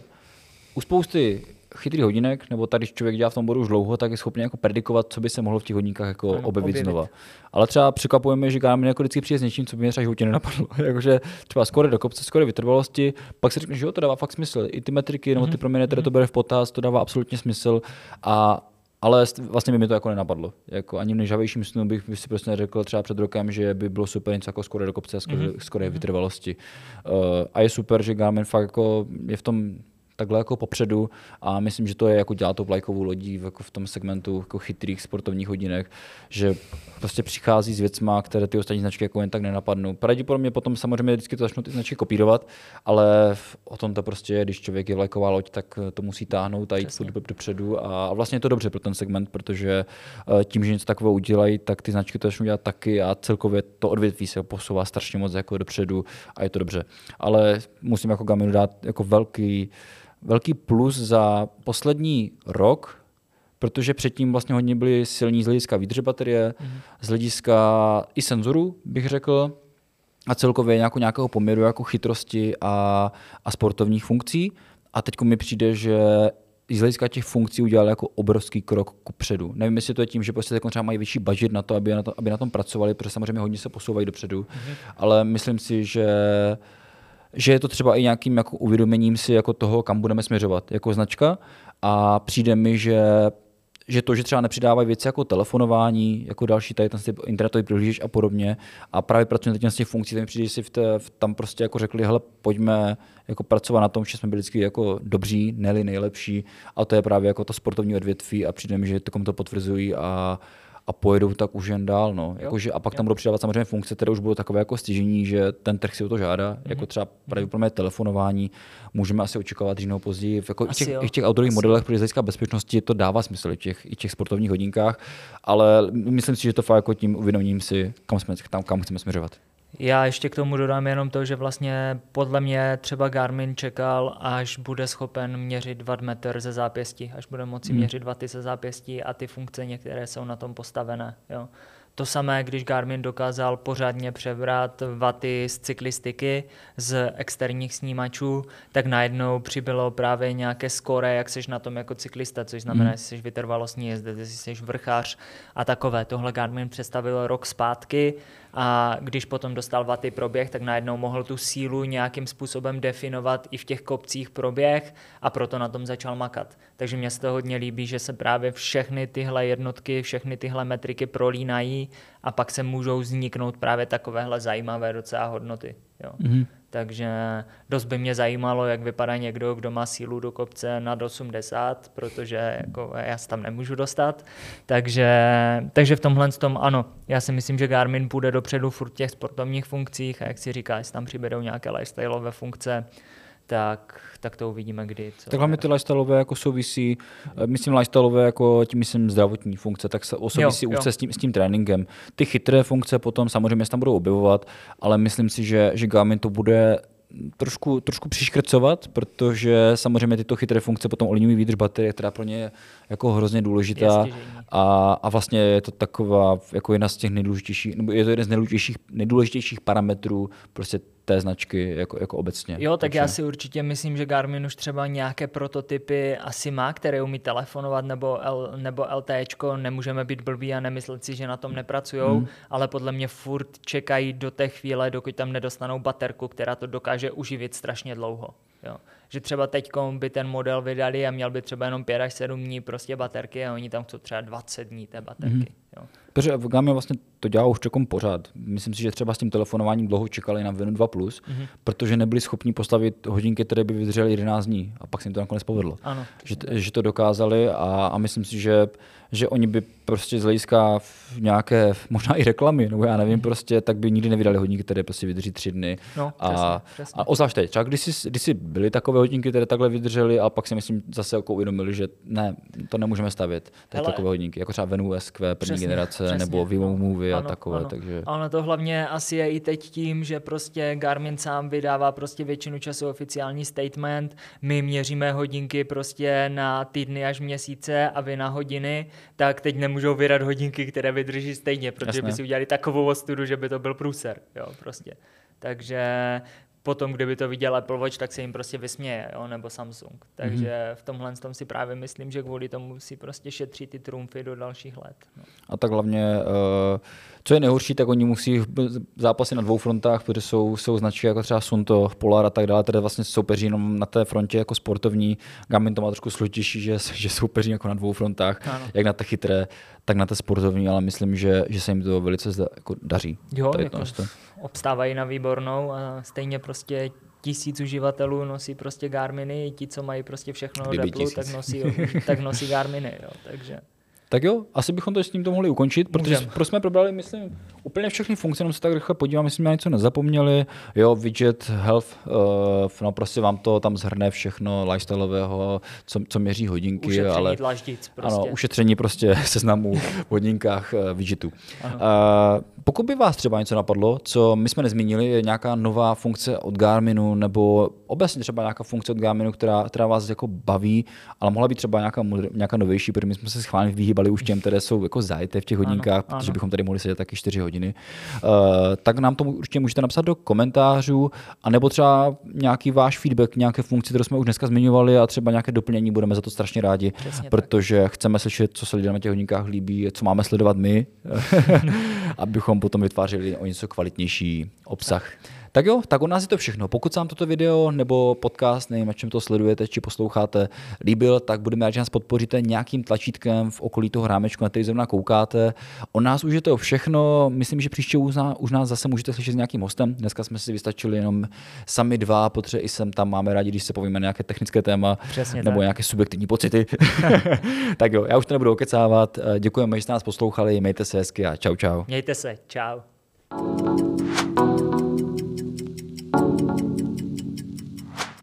u spousty chytrý hodinek, nebo tady, když člověk dělá v tom bodu už dlouho, tak je schopný jako predikovat, co by se mohlo v těch hodinkách jako ano, objevit, objevit, znova. Ale třeba překvapujeme, že Garmin jako vždycky přijde s něčím, co by mě třeba životě nenapadlo. Jakože třeba skoro do kopce, skoro vytrvalosti, pak si řekne, že jo, to dává fakt smysl. I ty metriky nebo ty mhm. proměny, které to mhm. bere v potaz, to dává absolutně smysl. A ale vlastně by mi to jako nenapadlo. Jako ani v nejžavějším snu bych si prostě řekl třeba před rokem, že by bylo super něco jako skoro do kopce, skoro, mm-hmm. skoro vytrvalosti. Uh, a je super, že Garmin fakt jako je v tom takhle jako popředu a myslím, že to je jako dělá to vlajkovou lodí jako v tom segmentu jako chytrých sportovních hodinek, že prostě přichází s věcma, které ty ostatní značky jako jen tak nenapadnou. Pravděpodobně potom samozřejmě vždycky to začnou ty značky kopírovat, ale o tom to prostě je, když člověk je vlajková loď, tak to musí táhnout a jít do, dopředu a vlastně je to dobře pro ten segment, protože eh, tím, že něco takového udělají, tak ty značky to začnou dělat taky a celkově to odvětví se posouvá strašně moc jako dopředu a je to dobře. Ale musím jako Gaminu dát jako velký velký plus za poslední rok, protože předtím vlastně hodně byli silní z hlediska výdrže baterie, mm-hmm. z hlediska i senzorů, bych řekl, a celkově nějakou, nějakého poměru jako chytrosti a, a sportovních funkcí. A teď mi přijde, že z hlediska těch funkcí udělali jako obrovský krok ku předu. Nevím, jestli to je tím, že prostě třeba mají větší budget na to, aby na, to, aby na tom pracovali, protože samozřejmě hodně se posouvají dopředu, mm-hmm. ale myslím si, že že je to třeba i nějakým jako uvědomením si jako toho, kam budeme směřovat jako značka. A přijde mi, že že to, že třeba nepřidávají věci jako telefonování, jako další tady ten internetový přihlížeč a podobně. A právě pracují na těch funkcí, tam přijde, že si v té, v, tam prostě jako řekli, hele, pojďme jako pracovat na tom, že jsme byli vždycky jako dobří, neli nejlepší. A to je právě jako to sportovní odvětví a přijde mi, že to potvrzují a, a pojedou tak už jen dál. No. Jakože, a pak jo. tam budou přidávat samozřejmě funkce, které už budou takové jako stěžení, že ten trh si o to žádá, mm-hmm. jako třeba pravděpodobně telefonování, můžeme asi očekávat dřív nebo později. Jako i, těch, i v těch outdoorových modelech pro hlediska bezpečnosti to dává smysl i těch, i těch sportovních hodinkách, ale myslím si, že to fakt jako tím uvědomím si, kam, jsme, tam, kam chceme směřovat. Já ještě k tomu dodám jenom to, že vlastně podle mě třeba Garmin čekal, až bude schopen měřit watt metr ze zápěstí, až bude moci hmm. měřit waty ze zápěstí a ty funkce některé jsou na tom postavené. Jo. To samé, když Garmin dokázal pořádně přebrat vaty z cyklistiky, z externích snímačů, tak najednou přibylo právě nějaké skore, jak seš na tom jako cyklista, což znamená, mm. že jsi vytrvalostní jezdec, jestli jsi vrchář a takové. Tohle Garmin představil rok zpátky a když potom dostal vaty proběh, tak najednou mohl tu sílu nějakým způsobem definovat i v těch kopcích proběh a proto na tom začal makat. Takže mě se to hodně líbí, že se právě všechny tyhle jednotky, všechny tyhle metriky prolínají a pak se můžou vzniknout právě takovéhle zajímavé docela hodnoty. Jo. Mm-hmm. Takže dost by mě zajímalo, jak vypadá někdo, kdo má sílu do kopce nad 80, protože jako já se tam nemůžu dostat. Takže, takže v tomhle tom ano, já si myslím, že Garmin půjde dopředu furt v těch sportovních funkcích a jak si říká, jestli tam přibědou nějaké lifestyleové funkce, tak, tak to uvidíme kdy. Co tak hlavně ty lifestyleové jako souvisí, eh, myslím lifestyleové jako tím myslím zdravotní funkce, tak se souvisí už s tím, s tím tréninkem. Ty chytré funkce potom samozřejmě se tam budou objevovat, ale myslím si, že, že Garmin to bude trošku, trošku přiškrcovat, protože samozřejmě tyto chytré funkce potom ovlivňují výdrž baterie, která pro ně je jako hrozně důležitá a, a vlastně je to taková jako jedna z těch nejdůležitějších, nebo je to jeden z nejdůležitějších, nejdůležitějších parametrů prostě té značky jako, jako obecně. Jo, tak Takže... já si určitě myslím, že Garmin už třeba nějaké prototypy asi má, které umí telefonovat nebo, L, nebo LTEčko, nemůžeme být blbí a nemyslet si, že na tom nepracují, hmm. ale podle mě furt čekají do té chvíle, dokud tam nedostanou baterku, která to dokáže uživit strašně dlouho. Jo. Že třeba teď by ten model vydali a měl by třeba jenom 5 až 7 dní prostě baterky a oni tam chcou třeba 20 dní té baterky. Mm-hmm. Jo. Protože v Gami vlastně to dělá už čekom pořád. Myslím si, že třeba s tím telefonováním dlouho čekali na Venu 2+, mm-hmm. protože nebyli schopni postavit hodinky, které by vydržely 11 dní a pak se jim to nakonec povedlo. Ano. Že, že to dokázali a, a myslím si, že, že oni by prostě z hlediska nějaké, možná i reklamy, nebo já nevím, mm-hmm. prostě, tak by nikdy nevydali hodinky, které prostě vydrží tři dny. No, a, přesně, přesně. a ozvlášť teď, třeba když, jsi, když jsi byly takové hodinky, které takhle vydržely, a pak si myslím zase jako uvědomili, že ne, to nemůžeme stavět. Hele, takové hodinky, jako třeba Venu SQ první přesně, generace, přesně, nebo Vivo no, Movie ano, a takové. Ano. Takže... A ono to hlavně asi je i teď tím, že prostě Garmin sám vydává prostě většinu času oficiální statement, my měříme hodinky prostě na týdny až měsíce a vy na hodiny, tak teď nemůžou vydat hodinky, které vydrží stejně, protože Jasné. by si udělali takovou ostudu, že by to byl průser, jo, prostě. Takže potom, kdyby to viděl Apple Watch, tak se jim prostě vysměje, jo, nebo Samsung. Takže mm-hmm. v tomhle tom si právě myslím, že kvůli tomu si prostě šetří ty trumfy do dalších let. No. A tak hlavně, uh, co je nejhorší, tak oni musí zápasy na dvou frontách, protože jsou, jsou značky jako třeba Sunto, Polar a tak dále, které vlastně soupeří jenom na té frontě jako sportovní. Garmin to má trošku složitější, že, že soupeří jako na dvou frontách, ano. jak na té chytré, tak na té sportovní, ale myslím, že, že se jim to velice zda, jako daří. Jo, jako obstávají na výbornou a stejně prostě tisíc uživatelů nosí prostě Garminy, ti, co mají prostě všechno od Apple, tak nosí, tak nosí Garminy, jo, takže... Tak jo, asi bychom to s tímto mohli ukončit, protože Můžem. jsme probrali, myslím, úplně všechny funkce, jenom se tak rychle podívám, jestli jsme na něco nezapomněli. Jo, widget, health, uh, no prostě vám to tam zhrne všechno lifestyleového, co, co měří hodinky. Ušetření ale, prostě. Ano, ušetření prostě seznamu v hodinách uh, widgetů. Uh, pokud by vás třeba něco napadlo, co my jsme nezmínili, je nějaká nová funkce od Garminu, nebo obecně třeba nějaká funkce od Garminu, která, která vás jako baví, ale mohla být třeba nějaká, nějaká novější, protože my jsme se schválně vyhýbali už těm, které jsou jako zajité v těch hodinkách, ano, protože ano. bychom tady mohli sedět taky 4 hodiny. Uh, tak nám to určitě můžete napsat do komentářů, anebo třeba nějaký váš feedback, nějaké funkce, které jsme už dneska zmiňovali a třeba nějaké doplnění, budeme za to strašně rádi, Přesně protože tak. chceme slyšet, co se lidem na těch hodinkách líbí, co máme sledovat my, abychom potom vytvářeli o něco kvalitnější obsah. Tak. Tak jo, tak u nás je to všechno. Pokud se vám toto video nebo podcast, nevím, na čem to sledujete či posloucháte, líbil, tak budeme rádi, že nás podpoříte nějakým tlačítkem v okolí toho rámečku, na který zrovna koukáte. O nás už je to všechno. Myslím, že příště už nás zase můžete slyšet s nějakým hostem. Dneska jsme si vystačili jenom sami dva, protože i sem tam máme rádi, když se povíme nějaké technické téma Přesně nebo tak. nějaké subjektivní pocity. tak jo, já už to nebudu okecávat. Děkujeme, že jste nás poslouchali, mějte se hezky a čau čau. Mějte se, čau.